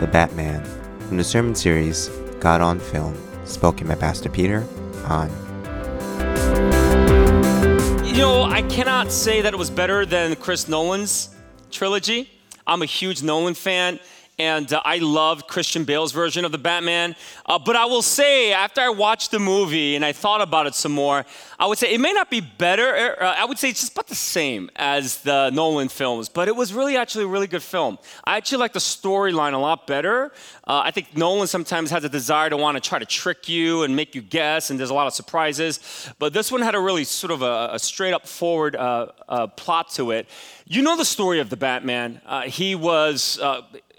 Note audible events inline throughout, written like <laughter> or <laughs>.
The Batman from the sermon series God on Film, spoken by Pastor Peter Ahn. You know, I cannot say that it was better than Chris Nolan's trilogy. I'm a huge Nolan fan and uh, I loved Christian Bale's version of the Batman. Uh, but I will say, after I watched the movie and I thought about it some more, I would say it may not be better. Uh, I would say it's just about the same as the Nolan films, but it was really actually a really good film. I actually like the storyline a lot better. Uh, I think Nolan sometimes has a desire to want to try to trick you and make you guess, and there's a lot of surprises. But this one had a really sort of a, a straight up forward uh, uh, plot to it. You know the story of the Batman. he was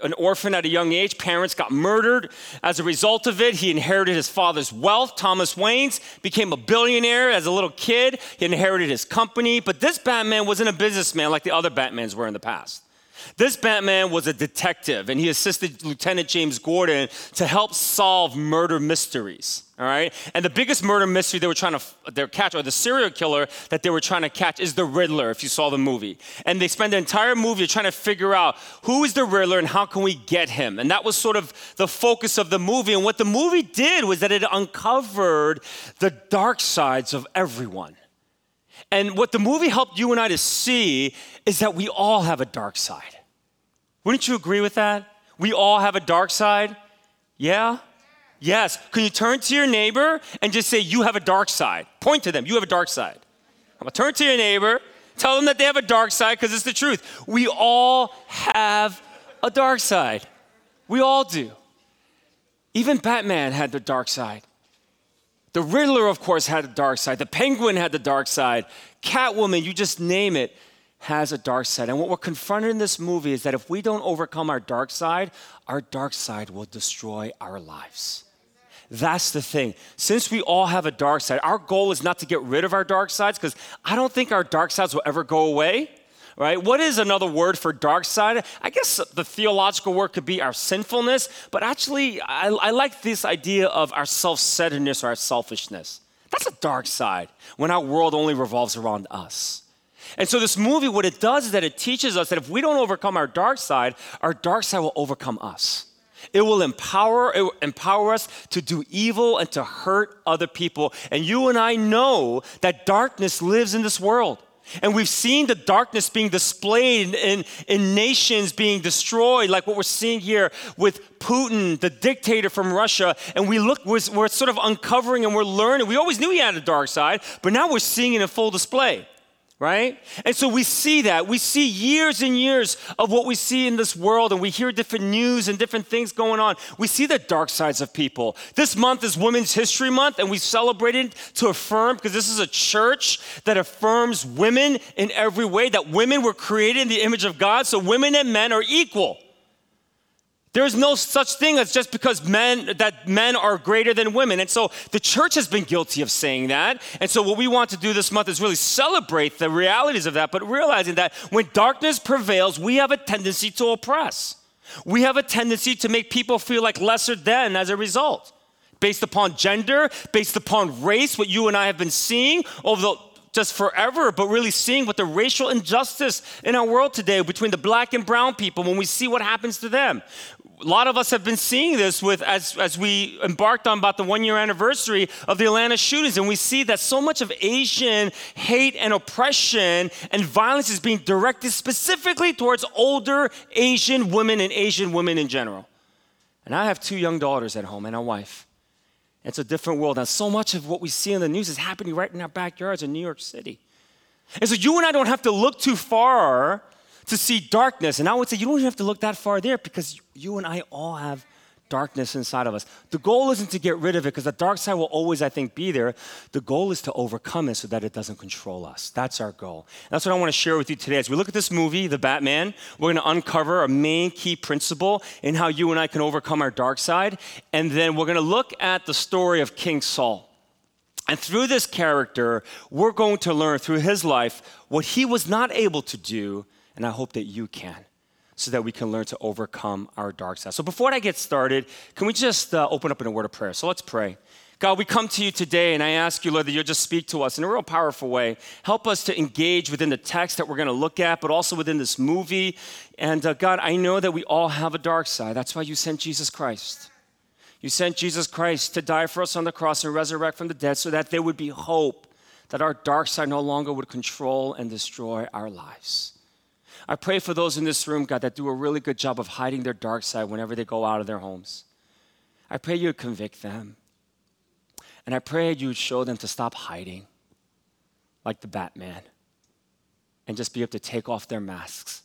an orphan at a young age. Parents got murdered. As a result of it, he inherited his father's wealth. Thomas Wayne's became a billionaire as a little kid. He inherited his company. But this Batman wasn't a businessman like the other Batmans were in the past. This Batman was a detective, and he assisted Lieutenant James Gordon to help solve murder mysteries. All right, and the biggest murder mystery they were trying to catch, or the serial killer that they were trying to catch, is the Riddler. If you saw the movie, and they spend the entire movie trying to figure out who is the Riddler and how can we get him, and that was sort of the focus of the movie. And what the movie did was that it uncovered the dark sides of everyone. And what the movie helped you and I to see is that we all have a dark side. Wouldn't you agree with that? We all have a dark side? Yeah? Yes. Can you turn to your neighbor and just say, You have a dark side? Point to them, you have a dark side. I'm gonna turn to your neighbor, tell them that they have a dark side because it's the truth. We all have a dark side. We all do. Even Batman had the dark side. The Riddler, of course, had a dark side. The Penguin had the dark side. Catwoman, you just name it, has a dark side. And what we're confronted in this movie is that if we don't overcome our dark side, our dark side will destroy our lives. That's the thing. Since we all have a dark side, our goal is not to get rid of our dark sides because I don't think our dark sides will ever go away right? What is another word for dark side? I guess the theological word could be our sinfulness, but actually, I, I like this idea of our self centeredness or our selfishness. That's a dark side when our world only revolves around us. And so, this movie, what it does is that it teaches us that if we don't overcome our dark side, our dark side will overcome us. It will empower, it will empower us to do evil and to hurt other people. And you and I know that darkness lives in this world. And we've seen the darkness being displayed in, in nations being destroyed, like what we're seeing here with Putin, the dictator from Russia. And we look, we're, we're sort of uncovering and we're learning. We always knew he had a dark side, but now we're seeing it in full display right? And so we see that. We see years and years of what we see in this world, and we hear different news and different things going on. We see the dark sides of people. This month is Women's History Month, and we celebrated to affirm, because this is a church that affirms women in every way, that women were created in the image of God, so women and men are equal. There is no such thing as just because men that men are greater than women. And so the church has been guilty of saying that. And so what we want to do this month is really celebrate the realities of that, but realizing that when darkness prevails, we have a tendency to oppress. We have a tendency to make people feel like lesser than as a result. Based upon gender, based upon race, what you and I have been seeing over the just forever, but really seeing what the racial injustice in our world today between the black and brown people when we see what happens to them a lot of us have been seeing this with as, as we embarked on about the one year anniversary of the Atlanta shootings, and we see that so much of Asian hate and oppression and violence is being directed specifically towards older Asian women and Asian women in general. And I have two young daughters at home and a wife. It's a different world. Now, so much of what we see in the news is happening right in our backyards in New York City. And so you and I don't have to look too far to see darkness. And I would say you don't even have to look that far there because you and I all have darkness inside of us. The goal isn't to get rid of it because the dark side will always, I think, be there. The goal is to overcome it so that it doesn't control us. That's our goal. that's what I want to share with you today. As we look at this movie, The Batman, we're going to uncover a main key principle in how you and I can overcome our dark side. And then we're going to look at the story of King Saul. And through this character, we're going to learn through his life what he was not able to do and I hope that you can so that we can learn to overcome our dark side. So before I get started, can we just uh, open up in a word of prayer? So let's pray. God, we come to you today and I ask you, Lord, that you'll just speak to us in a real powerful way. Help us to engage within the text that we're going to look at, but also within this movie. And uh, God, I know that we all have a dark side. That's why you sent Jesus Christ. You sent Jesus Christ to die for us on the cross and resurrect from the dead so that there would be hope, that our dark side no longer would control and destroy our lives. I pray for those in this room, God, that do a really good job of hiding their dark side whenever they go out of their homes. I pray you would convict them. And I pray you would show them to stop hiding like the Batman and just be able to take off their masks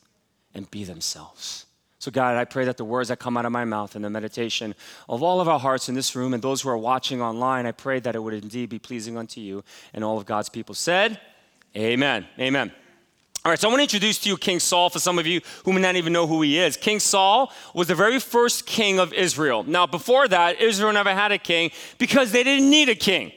and be themselves. So, God, I pray that the words that come out of my mouth and the meditation of all of our hearts in this room and those who are watching online, I pray that it would indeed be pleasing unto you. And all of God's people said, Amen. Amen. All right, so I want to introduce to you King Saul for some of you who may not even know who he is. King Saul was the very first king of Israel. Now, before that, Israel never had a king because they didn't need a king.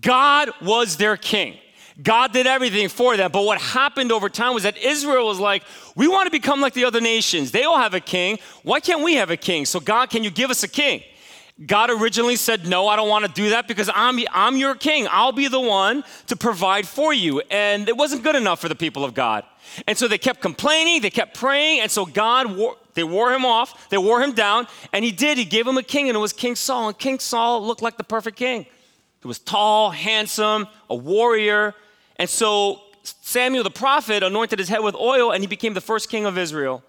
God was their king. God did everything for them. But what happened over time was that Israel was like, we want to become like the other nations. They all have a king. Why can't we have a king? So, God, can you give us a king? God originally said, No, I don't want to do that because I'm, I'm your king. I'll be the one to provide for you. And it wasn't good enough for the people of God. And so they kept complaining, they kept praying, and so God, wore, they wore him off, they wore him down, and he did. He gave him a king, and it was King Saul. And King Saul looked like the perfect king. He was tall, handsome, a warrior, and so Samuel the prophet anointed his head with oil and he became the first king of Israel.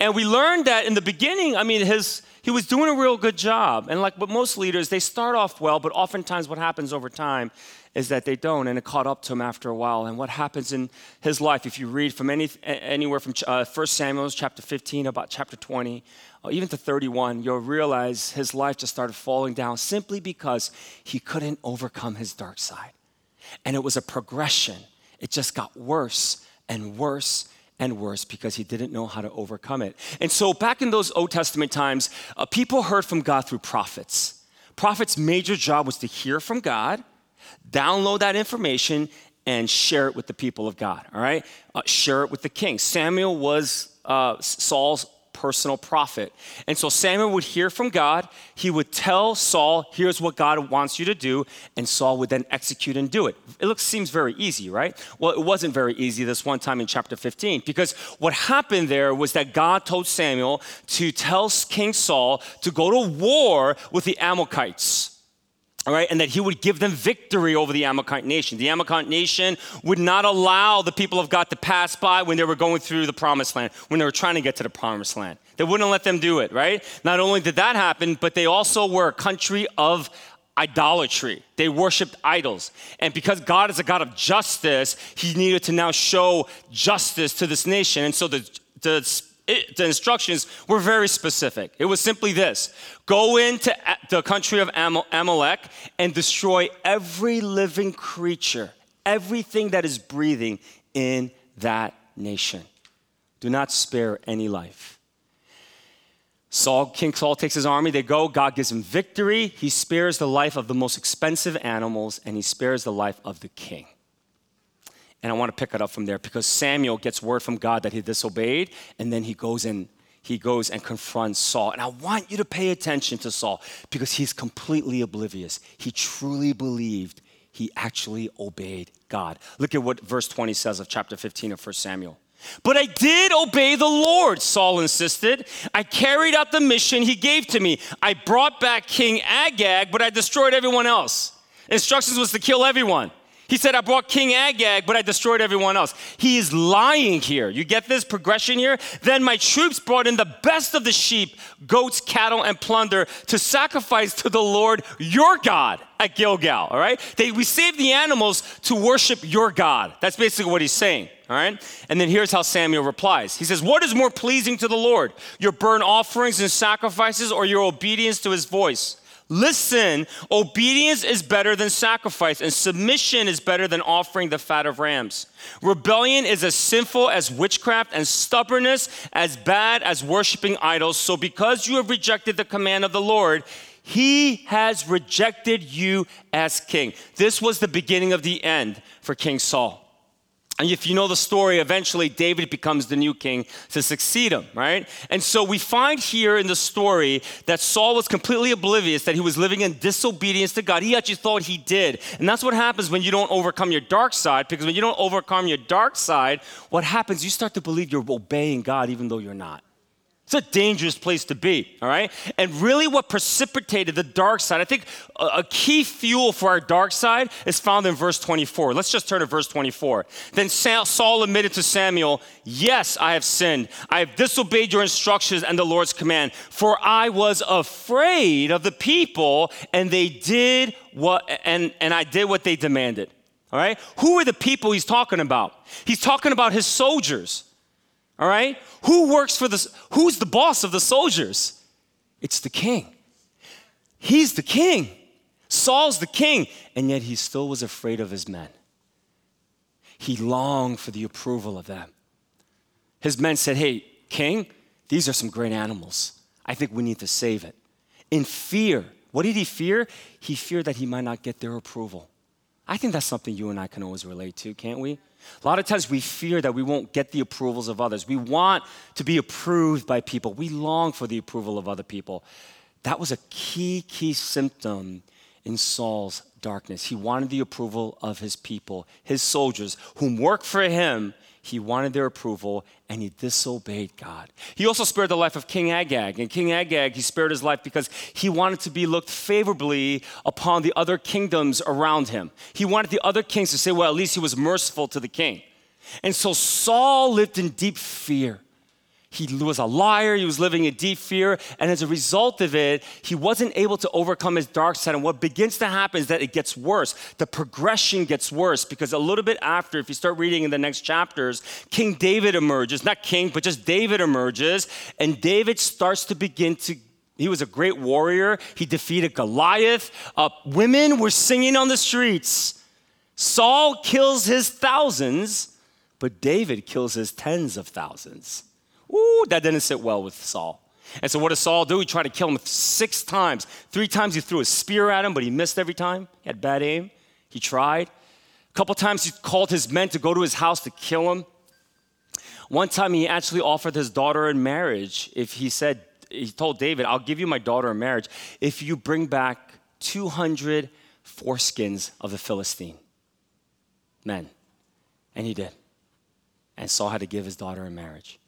And we learned that in the beginning, I mean, his, he was doing a real good job. And like but most leaders, they start off well, but oftentimes what happens over time is that they don't, and it caught up to him after a while. And what happens in his life, if you read from any, anywhere from uh, 1 Samuel chapter 15, about chapter 20, or even to 31, you'll realize his life just started falling down simply because he couldn't overcome his dark side. And it was a progression. It just got worse and worse and worse because he didn't know how to overcome it. And so, back in those Old Testament times, uh, people heard from God through prophets. Prophets' major job was to hear from God, download that information, and share it with the people of God, all right? Uh, share it with the king. Samuel was uh, Saul's personal prophet. And so Samuel would hear from God. He would tell Saul, here's what God wants you to do. And Saul would then execute and do it. It looks, seems very easy, right? Well, it wasn't very easy this one time in chapter 15 because what happened there was that God told Samuel to tell King Saul to go to war with the Amalekites all right, and that he would give them victory over the Amalekite nation. The Amalekite nation would not allow the people of God to pass by when they were going through the promised land, when they were trying to get to the promised land. They wouldn't let them do it, right? Not only did that happen, but they also were a country of idolatry. They worshiped idols. And because God is a God of justice, he needed to now show justice to this nation. And so the, the it, the instructions were very specific. It was simply this go into the country of Amalek and destroy every living creature, everything that is breathing in that nation. Do not spare any life. Saul, King Saul takes his army, they go, God gives him victory. He spares the life of the most expensive animals, and he spares the life of the king. And I want to pick it up from there because Samuel gets word from God that he disobeyed, and then he goes and he goes and confronts Saul. And I want you to pay attention to Saul because he's completely oblivious. He truly believed he actually obeyed God. Look at what verse 20 says of chapter 15 of 1 Samuel. But I did obey the Lord, Saul insisted. I carried out the mission he gave to me. I brought back King Agag, but I destroyed everyone else. Instructions was to kill everyone. He said, I brought King Agag, but I destroyed everyone else. He is lying here. You get this progression here? Then my troops brought in the best of the sheep, goats, cattle, and plunder to sacrifice to the Lord your God at Gilgal. All right? They, we saved the animals to worship your God. That's basically what he's saying. All right? And then here's how Samuel replies He says, What is more pleasing to the Lord, your burnt offerings and sacrifices, or your obedience to his voice? Listen, obedience is better than sacrifice, and submission is better than offering the fat of rams. Rebellion is as sinful as witchcraft, and stubbornness as bad as worshiping idols. So, because you have rejected the command of the Lord, he has rejected you as king. This was the beginning of the end for King Saul. And if you know the story, eventually David becomes the new king to succeed him, right? And so we find here in the story that Saul was completely oblivious that he was living in disobedience to God. He actually thought he did. And that's what happens when you don't overcome your dark side, because when you don't overcome your dark side, what happens? You start to believe you're obeying God even though you're not. It's a dangerous place to be, all right? And really, what precipitated the dark side, I think a key fuel for our dark side is found in verse 24. Let's just turn to verse 24. Then Saul admitted to Samuel, Yes, I have sinned. I have disobeyed your instructions and the Lord's command, for I was afraid of the people, and they did what, and, and I did what they demanded. All right? Who are the people he's talking about? He's talking about his soldiers. All right? Who works for the who's the boss of the soldiers? It's the king. He's the king. Saul's the king, and yet he still was afraid of his men. He longed for the approval of them. His men said, Hey, king, these are some great animals. I think we need to save it. In fear, what did he fear? He feared that he might not get their approval. I think that's something you and I can always relate to, can't we? A lot of times we fear that we won't get the approvals of others. We want to be approved by people. We long for the approval of other people. That was a key, key symptom in Saul's darkness. He wanted the approval of his people, his soldiers, whom worked for him he wanted their approval and he disobeyed God. He also spared the life of King Agag. And King Agag, he spared his life because he wanted to be looked favorably upon the other kingdoms around him. He wanted the other kings to say, well, at least he was merciful to the king. And so Saul lived in deep fear. He was a liar. He was living in deep fear. And as a result of it, he wasn't able to overcome his dark side. And what begins to happen is that it gets worse. The progression gets worse because a little bit after, if you start reading in the next chapters, King David emerges. Not king, but just David emerges. And David starts to begin to he was a great warrior. He defeated Goliath. Uh, women were singing on the streets. Saul kills his thousands, but David kills his tens of thousands. Ooh, that didn't sit well with Saul. And so what does Saul do? He tried to kill him six times. Three times he threw a spear at him, but he missed every time. He had bad aim. He tried. A couple times he called his men to go to his house to kill him. One time he actually offered his daughter in marriage if he said, he told David, I'll give you my daughter in marriage if you bring back 200 foreskins of the Philistine men. And he did. And Saul had to give his daughter in marriage.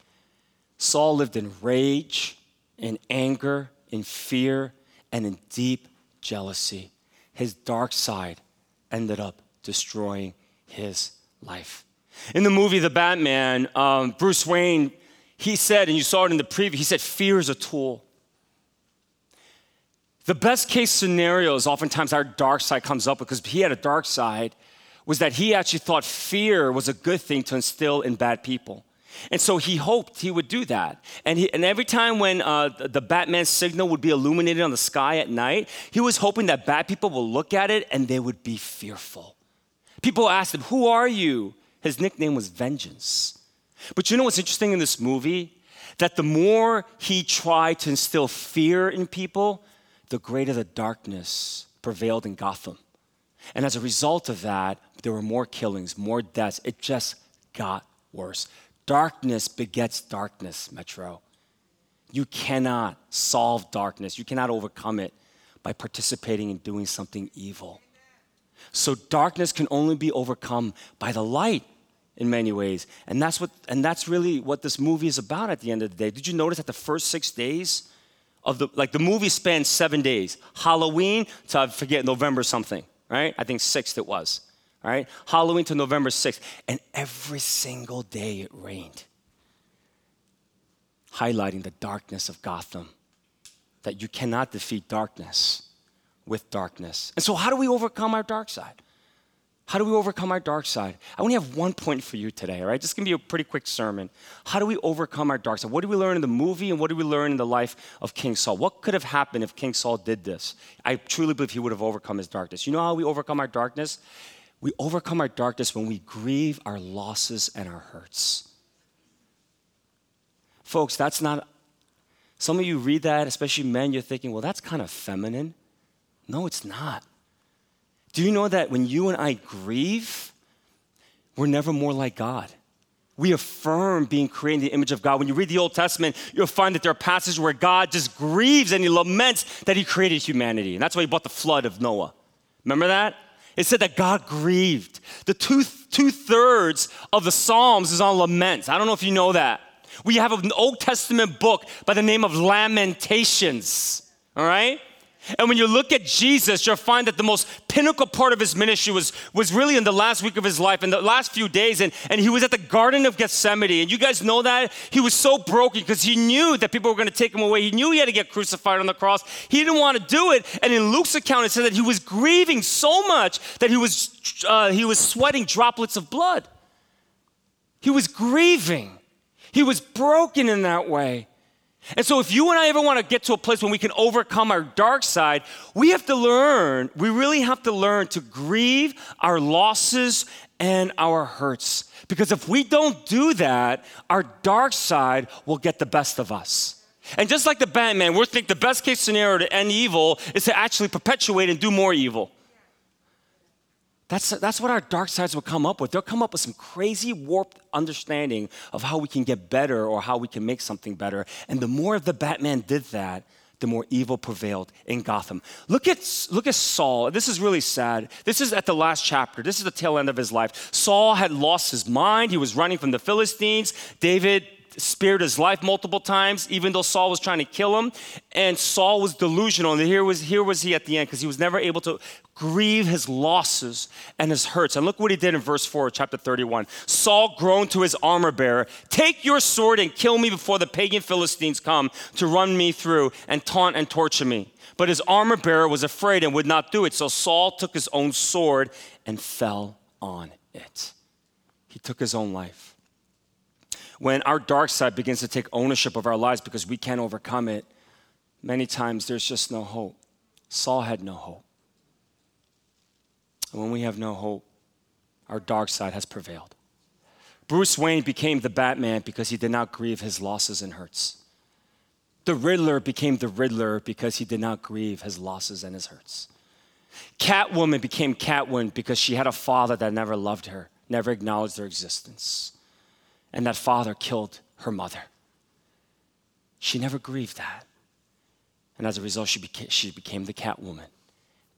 Saul lived in rage, in anger, in fear, and in deep jealousy. His dark side ended up destroying his life. In the movie The Batman, um, Bruce Wayne, he said, and you saw it in the preview, he said, fear is a tool. The best case scenario is oftentimes our dark side comes up because he had a dark side, was that he actually thought fear was a good thing to instill in bad people. And so he hoped he would do that. And, he, and every time when uh, the, Batman signal would be illuminated on the sky at night, he was hoping that bad people would look at it and they would be fearful. People asked him, Who are you? His nickname was Vengeance. But you know what's interesting in this movie? That the more he tried to instill fear in people, the greater the darkness prevailed in Gotham. And as a result of that, there were more killings, more deaths. It just got worse. Darkness begets darkness, Metro. You cannot solve darkness, you cannot overcome it by participating in doing something evil. So darkness can only be overcome by the light in many ways. And that's what and that's really what this movie is about at the end of the day. Did you notice that the first 6 days of the like the movie spans 7 days. Halloween to I forget November something, right? I think 6th it was right? Halloween to November 6th. And every single day it rained, highlighting the darkness of Gotham, that you cannot defeat darkness with darkness. And so, how do we overcome our dark side? How do we overcome our dark side? I only have one point for you today, all right? This is gonna be a pretty quick sermon. How do we overcome our dark side? What do we learn in the movie and what do we learn in the life of King Saul? What could have happened if King Saul did this? I truly believe he would have overcome his darkness. You know how we overcome our darkness? We overcome our darkness when we grieve our losses and our hurts. Folks, that's not, some of you read that, especially men, you're thinking, well, that's kind of feminine. No, it's not. Do you know that when you and I grieve, we're never more like God. We affirm being created in the image of God. When you read the Old Testament, you'll find that there are passages where God just grieves and he laments that he created humanity. And that's why he brought the flood of Noah. Remember that? It said that God grieved. The two, two thirds of the Psalms is on laments. I don't know if you know that. We have an Old Testament book by the name of Lamentations. All right? And when you look at Jesus, you'll find that the most pinnacle part of his ministry was, was really in the last week of his life, in the last few days. And, and he was at the Garden of Gethsemane. And you guys know that? He was so broken because he knew that people were going to take him away. He knew he had to get crucified on the cross. He didn't want to do it. And in Luke's account, it said that he was grieving so much that he was, uh, he was sweating droplets of blood. He was grieving. He was broken in that way. And so, if you and I ever want to get to a place when we can overcome our dark side, we have to learn, we really have to learn to grieve our losses and our hurts. Because if we don't do that, our dark side will get the best of us. And just like the Batman, we think the best case scenario to end evil is to actually perpetuate and do more evil. That's, that's what our dark sides will come up with. They'll come up with some crazy warped understanding of how we can get better or how we can make something better. And the more the Batman did that, the more evil prevailed in Gotham. Look at, look at Saul. This is really sad. This is at the last chapter. This is the tail end of his life. Saul had lost his mind. He was running from the Philistines. David spared his life multiple times, even though Saul was trying to kill him. And Saul was delusional. And here was, here was he at the end because he was never able to grieve his losses and his hurts. And look what he did in verse 4, chapter 31. Saul groaned to his armor bearer Take your sword and kill me before the pagan Philistines come to run me through and taunt and torture me. But his armor bearer was afraid and would not do it. So Saul took his own sword and fell on it. He took his own life when our dark side begins to take ownership of our lives because we can't overcome it, many times there's just no hope. Saul had no hope. And when we have no hope, our dark side has prevailed. Bruce Wayne became the Batman because he did not grieve his losses and hurts. The Riddler became the Riddler because he did not grieve his losses and his hurts. Catwoman became Catwoman because she had a father that never loved her, never acknowledged her existence and that father killed her mother. She never grieved that. And as a result, she became, she became the Catwoman.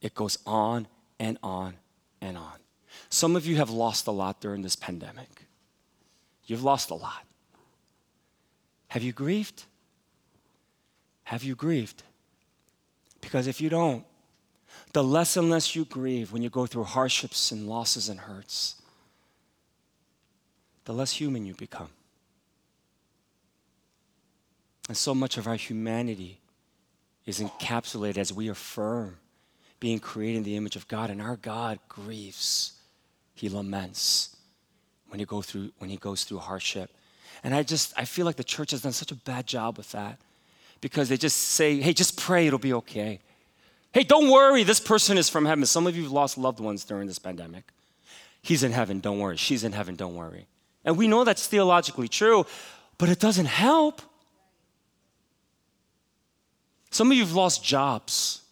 It goes on and on and on. Some of you have lost a lot during this pandemic. You've lost a lot. Have you grieved? Have you grieved? Because if you don't, the less and less you grieve when you go through hardships and losses and hurts, the less human you become. And so much of our humanity is encapsulated as we affirm being created in the image of God, and our God grieves. He laments when he, go through, when he goes through hardship. And I just, I feel like the church has done such a bad job with that because they just say, hey, just pray, it'll be okay. Hey, don't worry, this person is from heaven. Some of you have lost loved ones during this pandemic. He's in heaven, don't worry. She's in heaven, don't worry. And we know that's theologically true, but it doesn't help. Some of you have lost jobs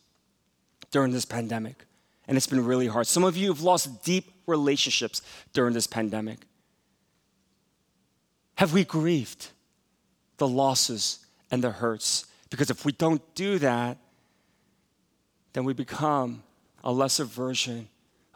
during this pandemic, and it's been really hard. Some of you have lost deep relationships during this pandemic. Have we grieved the losses and the hurts? Because if we don't do that, then we become a lesser version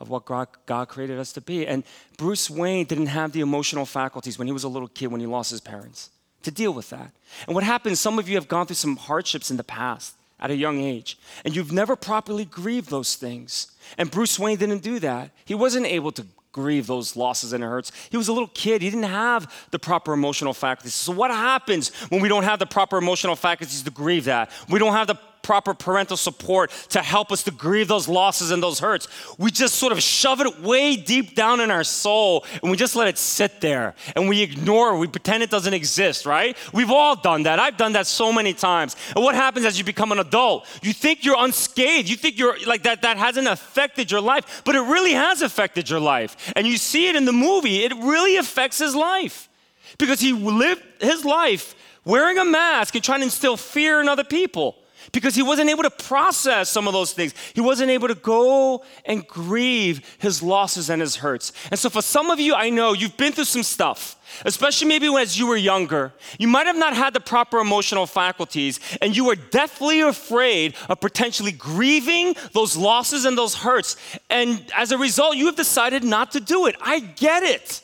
of what God, God created us to be. And Bruce Wayne didn't have the emotional faculties when he was a little kid, when he lost his parents, to deal with that. And what happens, some of you have gone through some hardships in the past at a young age, and you've never properly grieved those things. And Bruce Wayne didn't do that. He wasn't able to grieve those losses and hurts. He was a little kid. He didn't have the proper emotional faculties. So, what happens when we don't have the proper emotional faculties to grieve that? We don't have the proper parental support to help us to grieve those losses and those hurts. We just sort of shove it way deep down in our soul and we just let it sit there and we ignore it. We pretend it doesn't exist, right? We've all done that. I've done that so many times. And what happens as you become an adult? You think you're unscathed. You think you're like that, that hasn't affected your life, but it really has affected your life. And you see it in the movie, it really affects his life because he lived his life wearing a mask and trying to instill fear in other people. Because he wasn't able to process some of those things. He wasn't able to go and grieve his losses and his hurts. And so, for some of you, I know you've been through some stuff, especially maybe as you were younger. You might have not had the proper emotional faculties, and you were deathly afraid of potentially grieving those losses and those hurts. And as a result, you have decided not to do it. I get it.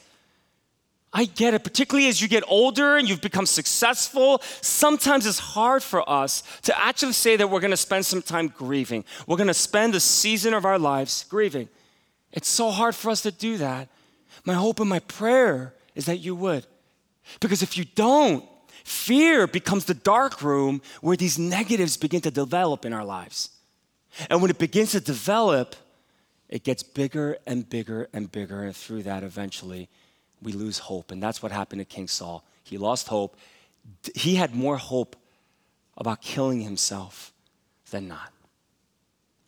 I get it, particularly as you get older and you've become successful. Sometimes it's hard for us to actually say that we're going to spend some time grieving. We're going to spend a season of our lives grieving. It's so hard for us to do that. My hope and my prayer is that you would. Because if you don't, fear becomes the dark room where these negatives begin to develop in our lives. And when it begins to develop, it gets bigger and bigger and bigger. And through that, eventually, we lose hope. And that's what happened to King Saul. He lost hope. He had more hope about killing himself than not.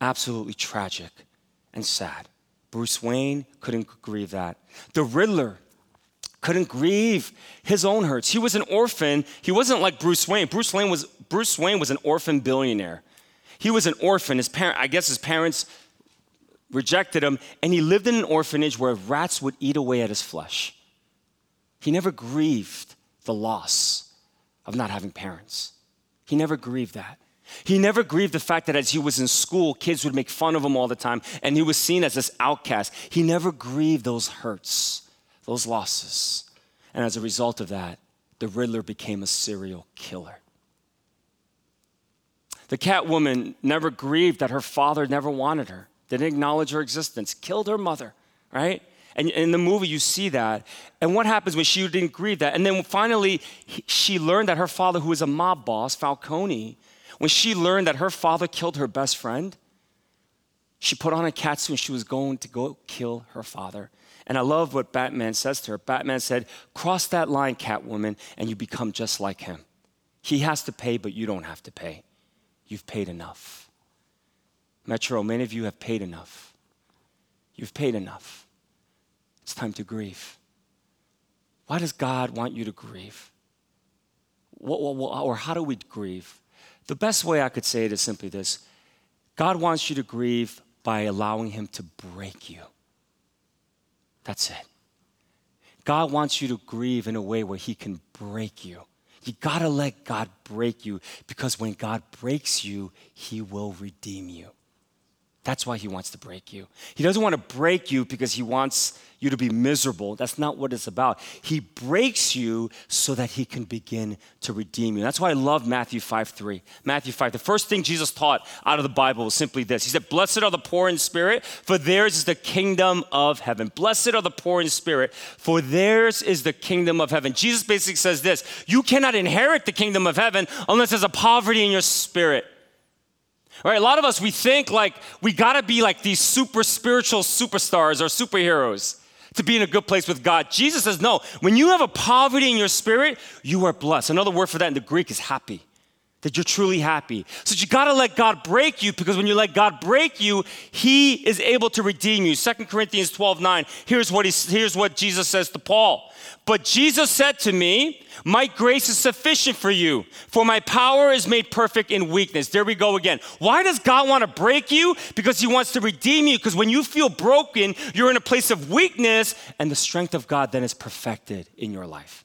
Absolutely tragic and sad. Bruce Wayne couldn't grieve that. The Riddler couldn't grieve his own hurts. He was an orphan. He wasn't like Bruce Wayne. Bruce Wayne was Bruce Wayne was an orphan billionaire. He was an orphan. His parent, I guess his parents rejected him, and he lived in an orphanage where rats would eat away at his flesh. He never grieved the loss of not having parents. He never grieved that. He never grieved the fact that as he was in school, kids would make fun of him all the time and he was seen as this outcast. He never grieved those hurts, those losses. And as a result of that, the Riddler became a serial killer. The Catwoman never grieved that her father never wanted her, didn't acknowledge her existence, killed her mother, right? And in the movie, you see that. And what happens when she didn't grieve that? And then finally, she learned that her father, who was a mob boss, Falcone, when she learned that her father killed her best friend, she put on a catsuit and she was going to go kill her father. And I love what Batman says to her. Batman said, Cross that line, Catwoman, and you become just like him. He has to pay, but you don't have to pay. You've paid enough. Metro, many of you have paid enough. You've paid enough. It's time to grieve. Why does God want you to grieve? What, what, what, Or how do we grieve? The best way I could say it is simply this God wants you to grieve by allowing Him to break you. That's it. God wants you to grieve in a way where He can break you. You gotta let God break you because when God breaks you, He will redeem you. That's why he wants to break you. He doesn't want to break you because he wants you to be miserable. That's not what it's about. He breaks you so that he can begin to redeem you. That's why I love Matthew 5 3. Matthew 5. The first thing Jesus taught out of the Bible was simply this He said, Blessed are the poor in spirit, for theirs is the kingdom of heaven. Blessed are the poor in spirit, for theirs is the kingdom of heaven. Jesus basically says this You cannot inherit the kingdom of heaven unless there's a poverty in your spirit. Right? A lot of us, we think like we gotta be like these super spiritual superstars or superheroes to be in a good place with God. Jesus says, no, when you have a poverty in your spirit, you are blessed. Another word for that in the Greek is happy that you're truly happy. So you got to let God break you because when you let God break you, he is able to redeem you. 2 Corinthians 12, 9. Here's what, he, here's what Jesus says to Paul. But Jesus said to me, My grace is sufficient for you, for my power is made perfect in weakness. There we go again. Why does God want to break you? Because he wants to redeem you. Because when you feel broken, you're in a place of weakness, and the strength of God then is perfected in your life.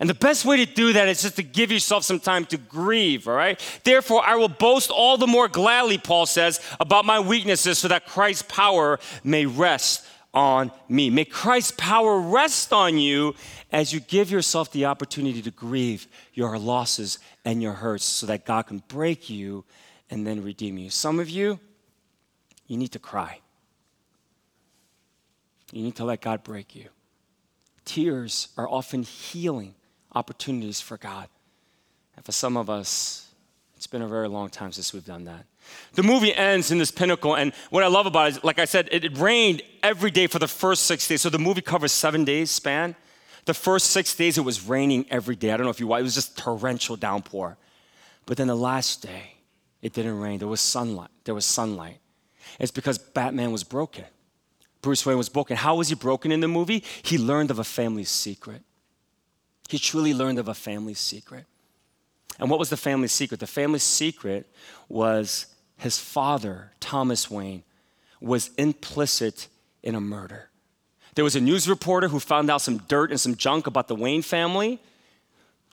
And the best way to do that is just to give yourself some time to grieve, all right? Therefore, I will boast all the more gladly, Paul says, about my weaknesses so that Christ's power may rest on me. May Christ's power rest on you as you give yourself the opportunity to grieve your losses and your hurts so that God can break you and then redeem you. Some of you, you need to cry. You need to let God break you. Tears are often healing opportunities for God. And for some of us, it's been a very long time since we've done that. The movie ends in this pinnacle, and what I love about it is, like I said, it rained every day for the first six days. So the movie covers seven days span. The first six days, it was raining every day. I don't know if you why, it was just torrential downpour. But then the last day, it didn't rain. There was sunlight. There was sunlight. It's because Batman was broken. Bruce Wayne was broken. How was he broken in the movie? He learned of a family secret. He truly learned of a family secret. And what was the family secret? The family secret was his father, Thomas Wayne, was implicit in a murder. There was a news reporter who found out some dirt and some junk about the Wayne family.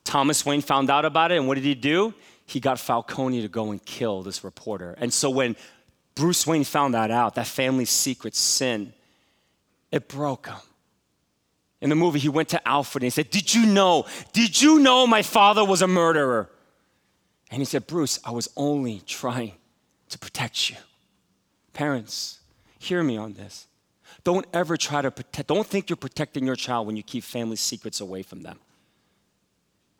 Thomas Wayne found out about it, and what did he do? He got Falcone to go and kill this reporter. And so when Bruce Wayne found that out, that family secret sin, it broke him. In the movie, he went to Alfred and he said, Did you know? Did you know my father was a murderer? And he said, Bruce, I was only trying to protect you. Parents, hear me on this. Don't ever try to protect, don't think you're protecting your child when you keep family secrets away from them.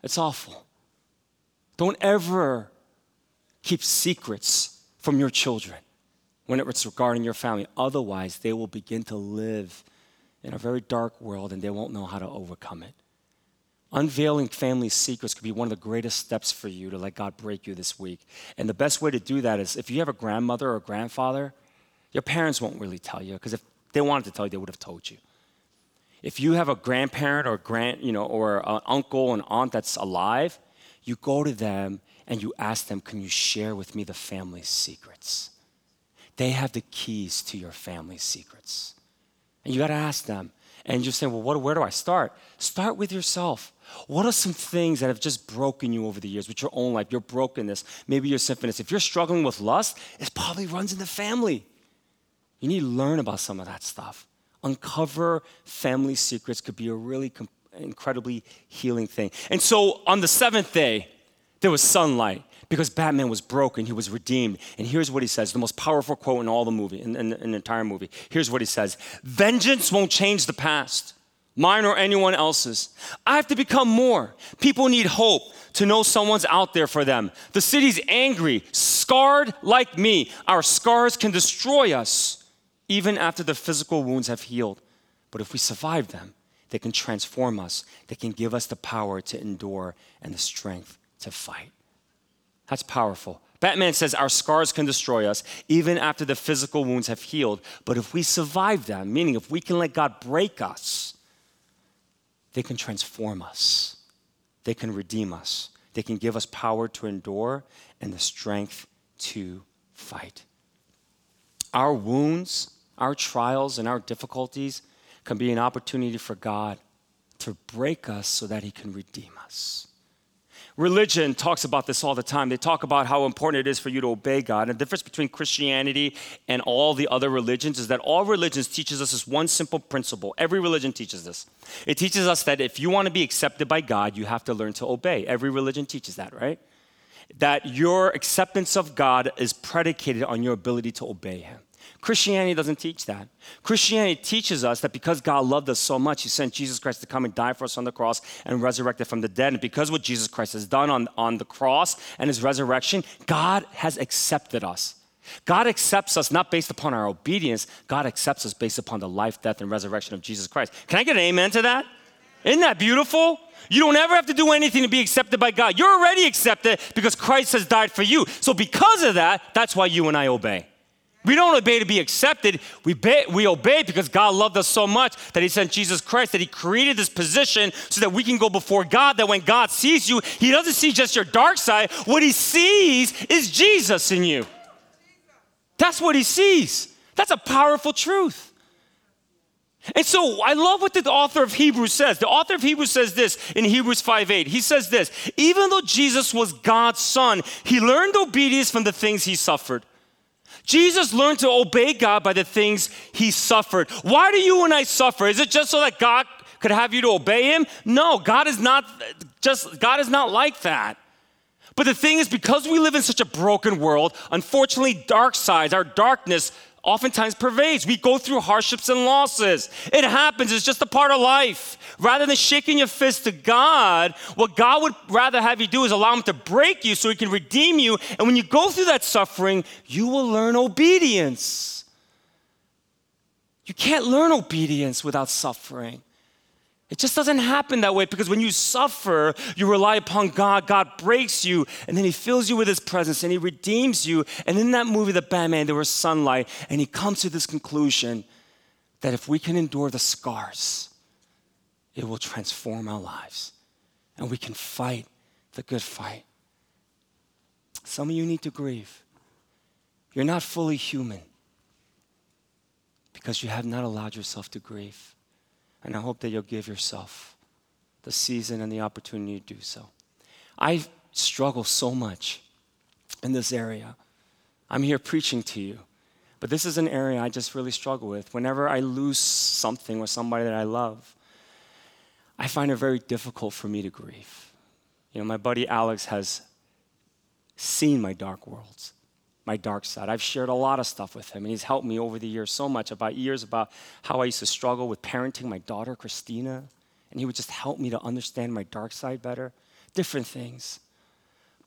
It's awful. Don't ever keep secrets from your children when it's regarding your family. Otherwise, they will begin to live in a very dark world and they won't know how to overcome it. Unveiling family secrets could be one of the greatest steps for you to let God break you this week. And the best way to do that is if you have a grandmother or a grandfather, your parents won't really tell you because if they wanted to tell you, they would have told you. If you have a grandparent or grand, you know, or an uncle and aunt that's alive, you go to them and you ask them, "Can you share with me the family secrets?" They have the keys to your family secrets. And you got to ask them. And you're saying, well, what, where do I start? Start with yourself. What are some things that have just broken you over the years with your own life, your brokenness, maybe your sinfulness? If you're struggling with lust, it probably runs in the family. You need to learn about some of that stuff. Uncover family secrets could be a really com- incredibly healing thing. And so on the seventh day, there was sunlight because Batman was broken, he was redeemed. And here's what he says the most powerful quote in all the movie, in, in, in the entire movie. Here's what he says Vengeance won't change the past, mine or anyone else's. I have to become more. People need hope to know someone's out there for them. The city's angry, scarred like me. Our scars can destroy us even after the physical wounds have healed. But if we survive them, they can transform us. They can give us the power to endure and the strength to fight. That's powerful. Batman says our scars can destroy us even after the physical wounds have healed. But if we survive them, meaning if we can let God break us, they can transform us, they can redeem us, they can give us power to endure and the strength to fight. Our wounds, our trials, and our difficulties can be an opportunity for God to break us so that He can redeem us. Religion talks about this all the time. They talk about how important it is for you to obey God. And the difference between Christianity and all the other religions is that all religions teaches us this one simple principle. Every religion teaches this. It teaches us that if you want to be accepted by God, you have to learn to obey. Every religion teaches that, right? That your acceptance of God is predicated on your ability to obey Him. Christianity doesn't teach that. Christianity teaches us that because God loved us so much, He sent Jesus Christ to come and die for us on the cross and resurrected from the dead. And because what Jesus Christ has done on, on the cross and His resurrection, God has accepted us. God accepts us not based upon our obedience, God accepts us based upon the life, death, and resurrection of Jesus Christ. Can I get an amen to that? Isn't that beautiful? You don't ever have to do anything to be accepted by God. You're already accepted because Christ has died for you. So, because of that, that's why you and I obey. We don't obey to be accepted. We, obey, we obey because God loved us so much that He sent Jesus Christ, that He created this position so that we can go before God. That when God sees you, He doesn't see just your dark side. What He sees is Jesus in you. That's what He sees. That's a powerful truth. And so I love what the author of Hebrews says. The author of Hebrews says this in Hebrews 5 8. He says this Even though Jesus was God's son, He learned obedience from the things He suffered. Jesus learned to obey God by the things he suffered. Why do you and I suffer? Is it just so that God could have you to obey him? No, God is not just God is not like that. But the thing is because we live in such a broken world, unfortunately dark sides, our darkness oftentimes pervades. We go through hardships and losses. It happens, it's just a part of life. Rather than shaking your fist to God, what God would rather have you do is allow Him to break you so He can redeem you. And when you go through that suffering, you will learn obedience. You can't learn obedience without suffering. It just doesn't happen that way because when you suffer, you rely upon God. God breaks you, and then He fills you with His presence and He redeems you. And in that movie, The Batman, there was sunlight, and He comes to this conclusion that if we can endure the scars, it will transform our lives. And we can fight the good fight. Some of you need to grieve. You're not fully human because you have not allowed yourself to grieve. And I hope that you'll give yourself the season and the opportunity to do so. I struggle so much in this area. I'm here preaching to you, but this is an area I just really struggle with. Whenever I lose something or somebody that I love, I find it very difficult for me to grieve. You know, my buddy Alex has seen my dark worlds, my dark side. I've shared a lot of stuff with him, and he's helped me over the years so much about years about how I used to struggle with parenting my daughter, Christina. And he would just help me to understand my dark side better, different things.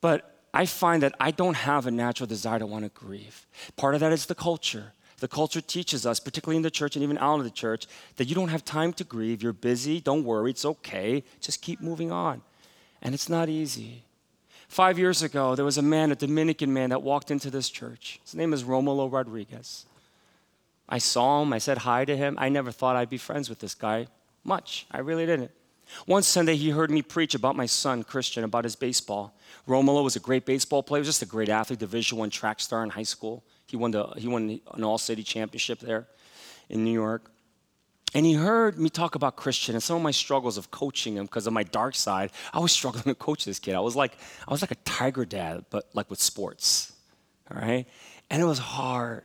But I find that I don't have a natural desire to want to grieve. Part of that is the culture. The culture teaches us, particularly in the church and even out of the church, that you don't have time to grieve. You're busy. Don't worry. It's okay. Just keep moving on. And it's not easy. Five years ago, there was a man, a Dominican man, that walked into this church. His name is Romulo Rodriguez. I saw him. I said hi to him. I never thought I'd be friends with this guy much. I really didn't. One Sunday, he heard me preach about my son, Christian, about his baseball. Romulo was a great baseball player, he was just a great athlete, Division One track star in high school. He won, the, he won an all city championship there in New York. And he heard me talk about Christian and some of my struggles of coaching him because of my dark side. I was <laughs> struggling to coach this kid. I was like, I was like a tiger dad, but like with sports. All right? And it was hard.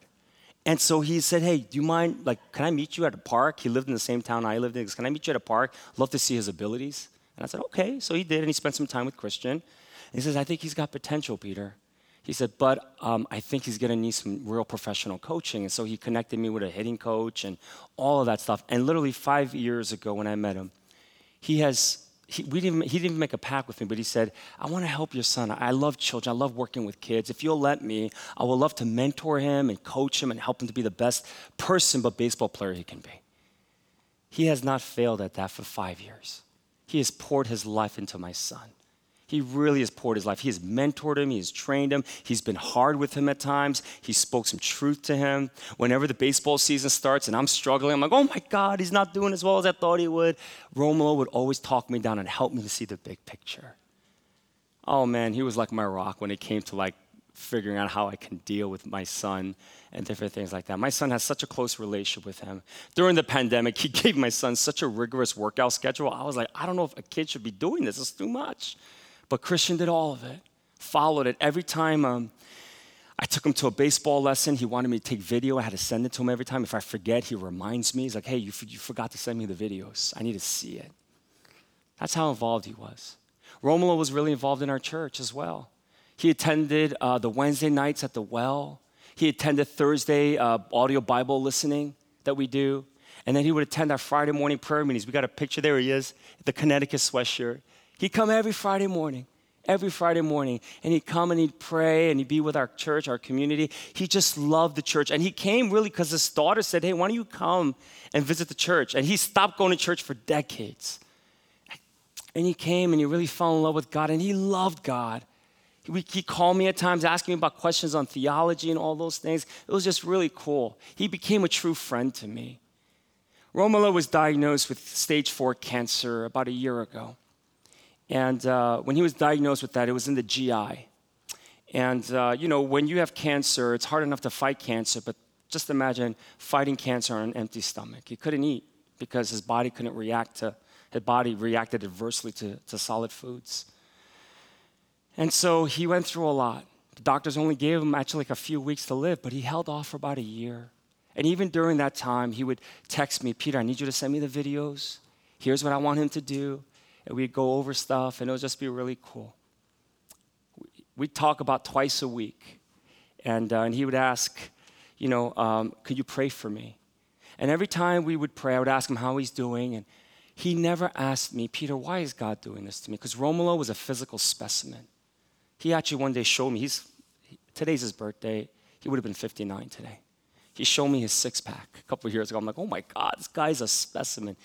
And so he said, Hey, do you mind, like, can I meet you at a park? He lived in the same town I lived in. Goes, Can I meet you at a park? Love to see his abilities. And I said, Okay. So he did, and he spent some time with Christian. And he says, I think he's got potential, Peter. He said, but um, I think he's going to need some real professional coaching. And so he connected me with a hitting coach and all of that stuff. And literally five years ago when I met him, he has. He, we didn't, he didn't even make a pact with me, but he said, I want to help your son. I love children. I love working with kids. If you'll let me, I would love to mentor him and coach him and help him to be the best person but baseball player he can be. He has not failed at that for five years. He has poured his life into my son. He really has poured his life. He has mentored him, he has trained him, he's been hard with him at times. He spoke some truth to him. Whenever the baseball season starts and I'm struggling, I'm like, oh my God, he's not doing as well as I thought he would. Romulo would always talk me down and help me to see the big picture. Oh man, he was like my rock when it came to like figuring out how I can deal with my son and different things like that. My son has such a close relationship with him. During the pandemic, he <laughs> gave my son such a rigorous workout schedule. I was like, I don't know if a kid should be doing this. It's too much. But Christian did all of it, followed it. Every time um, I took him to a baseball lesson, he wanted me to take video. I had to send it to him every time. If I forget, he reminds me. He's like, hey, you, you forgot to send me the videos. I need to see it. That's how involved he was. Romulo was really involved in our church as well. He attended uh, the Wednesday nights at the well. He attended Thursday uh, audio Bible listening that we do. And then he would attend our Friday morning prayer meetings. We got a picture there. He is, the Connecticut sweatshirt. He'd come every Friday morning, every Friday morning, and he'd come and he'd pray and he'd be with our church, our community. He just loved the church. And he came really because his daughter said, Hey, why don't you come and visit the church? And he stopped going to church for decades. And he came and he really fell in love with God and he loved God. He, he called me at times asking me about questions on theology and all those things. It was just really cool. He became a true friend to me. Romulo was diagnosed with stage four cancer about a year ago. And uh, when he was diagnosed with that, it was in the GI. And, uh, you know, when you have cancer, it's hard enough to fight cancer, but just imagine fighting cancer on an empty stomach. He couldn't eat because his body couldn't react to, his body reacted adversely to, to solid foods. And so he went through a lot. The doctors only gave him actually like a few weeks to live, but he held off for about a year. And even during that time, he would text me, Peter, I need you to send me the videos. Here's what I want him to do and we'd go over stuff, and it would just be really cool. We'd talk about twice a week, and, uh, and he would ask, you know, um, could you pray for me? And every time we would pray, I would ask him how he's doing, and he never asked me, Peter, why is God doing this to me? Because Romulo was a physical specimen. He actually one day showed me, he's, today's his birthday, he would have been 59 today. He showed me his six pack a couple years ago. I'm like, oh my God, this guy's a specimen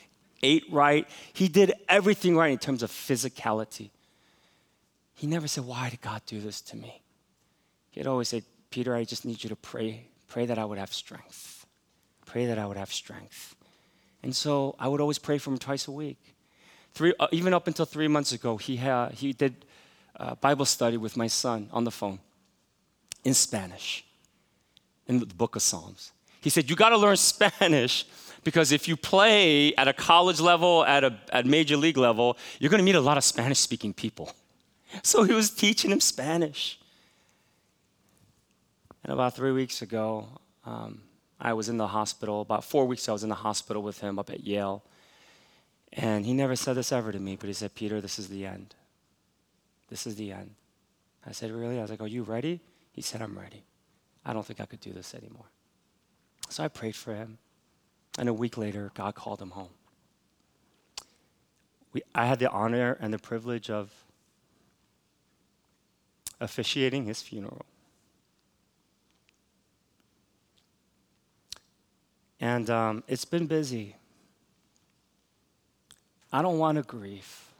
ate right. He did everything right in terms of physicality. He never said, Why did God do this to me? He'd always say, Peter, I just need you to pray. Pray that I would have strength. Pray that I would have strength. And so I would always pray for him twice a week. Three, uh, even up until three months ago, he, ha- he did uh, Bible study with my son on the phone. in Spanish in the book of Psalms. He said, You got to learn <laughs> Spanish because if you play at a college level, at a at major league level, you're going to meet a lot of Spanish speaking people. <laughs> So he was teaching him Spanish. And about three weeks ago, um, I was in the hospital. About four weeks ago, I was in the hospital with him up at Yale. And he never said this ever to me, but he said, Peter, this is the end. This is the end. I said, Really? I was like, Are you ready? He said, I'm ready. I don't think I could do this anymore. So I prayed for him. And a week later, God called him home. We, I had the honor and the privilege of officiating his funeral. And um, it's been busy. I don't want to grieve.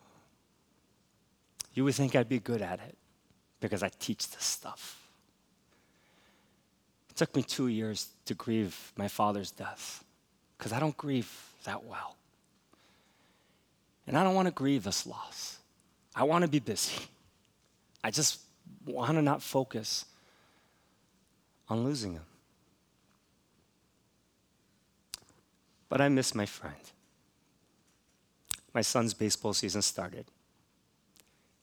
You would think I'd be good at it because I teach this stuff. It took me two years to grieve my father's death because I don't grieve that well. And I don't want to grieve this loss. I want to be busy. I just want to not focus on losing him. But I miss my friend. My son's baseball season started,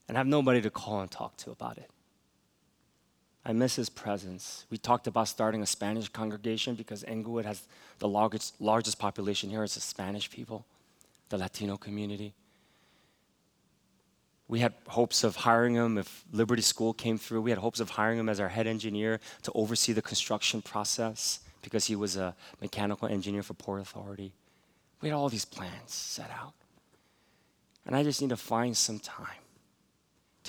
and I have nobody to call and talk to about it. I miss his presence. We talked about starting a Spanish congregation because Englewood has the largest, largest population here is the Spanish people, the Latino community. We had hopes of hiring him if Liberty School came through. We had hopes of hiring him as our head engineer to oversee the construction process because he was a mechanical engineer for Port Authority. We had all these plans set out. And I just need to find some time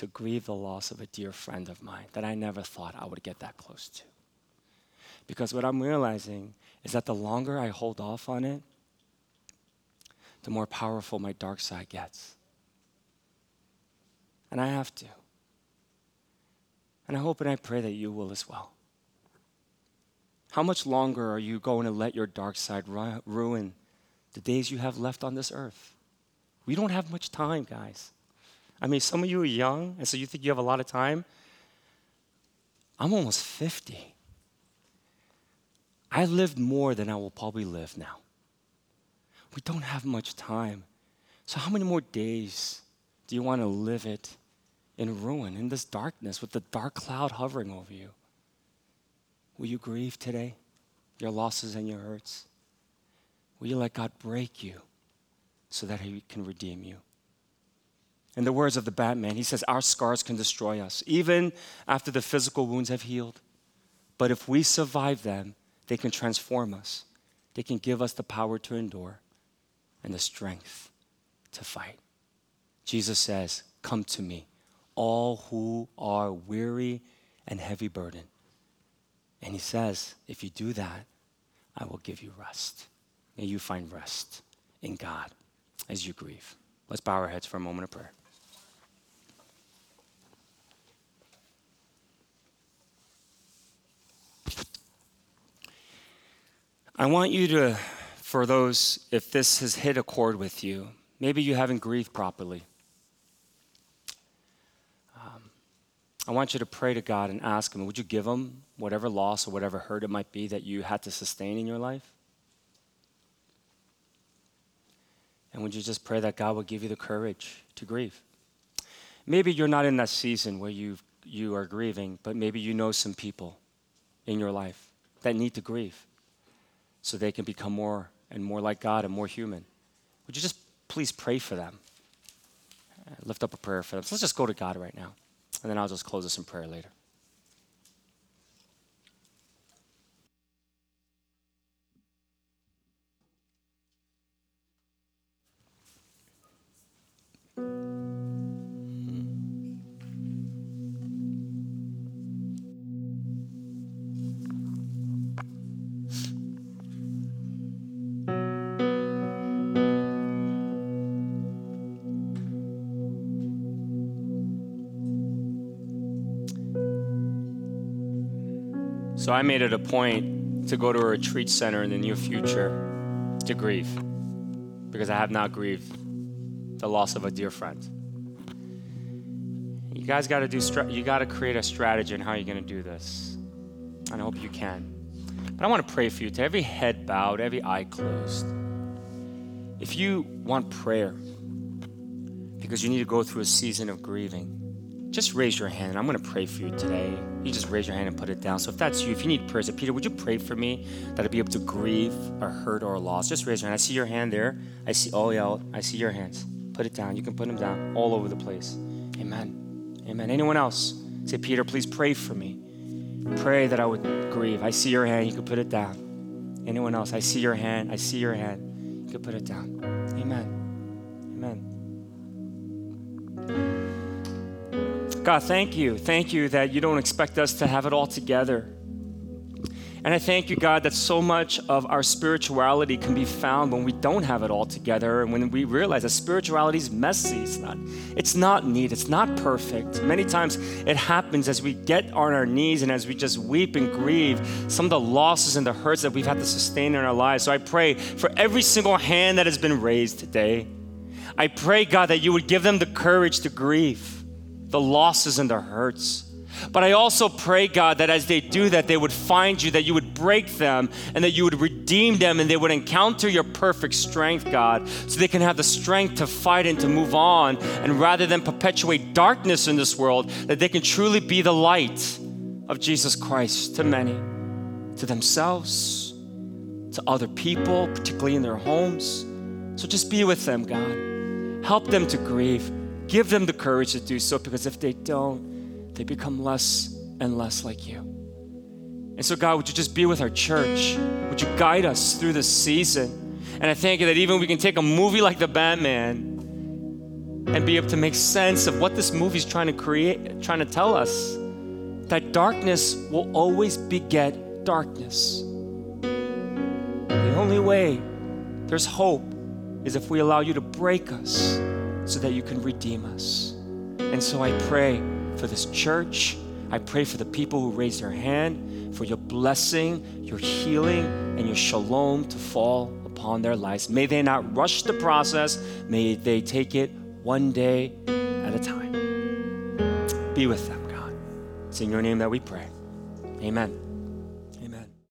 to grieve the loss of a dear friend of mine that I never thought I would get that close to. Because what I'm realizing is that the longer I hold off on it, the more powerful my dark side gets. And I have to. And I hope and I pray that you will as well. How much longer are you going to let your dark side ru- ruin the days you have left on this earth? We don't have much time, guys. I mean, some of you are young, and so you think you have a lot of time. I'm almost 50. I lived more than I will probably live now. We don't have much time. So, how many more days do you want to live it in ruin, in this darkness, with the dark cloud hovering over you? Will you grieve today, your losses and your hurts? Will you let God break you so that He can redeem you? In the words of the Batman, he says, Our scars can destroy us, even after the physical wounds have healed. But if we survive them, they can transform us. They can give us the power to endure and the strength to fight. Jesus says, Come to me, all who are weary and heavy burdened. And he says, If you do that, I will give you rest. May you find rest in God as you grieve. Let's bow our heads for a moment of prayer. I want you to, for those, if this has hit a chord with you, maybe you haven't grieved properly. Um, I want you to pray to God and ask Him, would you give Him whatever loss or whatever hurt it might be that you had to sustain in your life? And would you just pray that God will give you the courage to grieve? Maybe you're not in that season where you you are grieving, but maybe you know some people in your life that need to grieve so they can become more and more like God and more human. Would you just please pray for them? Uh, lift up a prayer for them. So let's just go to God right now, and then I'll just close this in prayer later. So I made it a point to go to a retreat center in the near future to grieve because I have not grieved the loss of a dear friend. You guys got to do you got to create a strategy on how you're going to do this. And I hope you can. But I want to pray for you to every head bowed, every eye closed. If you want prayer because you need to go through a season of grieving, just raise your hand. And I'm going to pray for you today. You just raise your hand and put it down. So if that's you, if you need prayer, say, Peter, would you pray for me that I'd be able to grieve or hurt or loss? Just raise your hand. I see your hand there. I see, oh yeah, I see your hands. Put it down. You can put them down all over the place. Amen. Amen. Anyone else? Say, Peter, please pray for me. Pray that I would grieve. I see your hand. You can put it down. Anyone else? I see your hand. I see your hand. You can put it down. Amen. Amen. God, thank you. Thank you that you don't expect us to have it all together. And I thank you, God, that so much of our spirituality can be found when we don't have it all together and when we realize that spirituality is messy. It's not, it's not neat, it's not perfect. Many times it happens as we get on our knees and as we just weep and grieve some of the losses and the hurts that we've had to sustain in our lives. So I pray for every single hand that has been raised today. I pray, God, that you would give them the courage to grieve the losses and the hurts. But I also pray, God, that as they do that, they would find you, that you would break them, and that you would redeem them, and they would encounter your perfect strength, God, so they can have the strength to fight and to move on. And rather than perpetuate darkness in this world, that they can truly be the light of Jesus Christ to many, to themselves, to other people, particularly in their homes. So just be with them, God. Help them to grieve. Give them the courage to do so because if they don't, they become less and less like you. And so, God, would you just be with our church? Would you guide us through this season? And I thank you that even we can take a movie like The Batman and be able to make sense of what this movie is trying to create, trying to tell us that darkness will always beget darkness. The only way there's hope is if we allow you to break us so that you can redeem us. And so I pray for this church. I pray for the people who raise their hand, for your blessing, your healing, and your shalom to fall upon their lives. May they not rush the process, may they take it one day at a time. Be with them, God. It's in your name that we pray. Amen.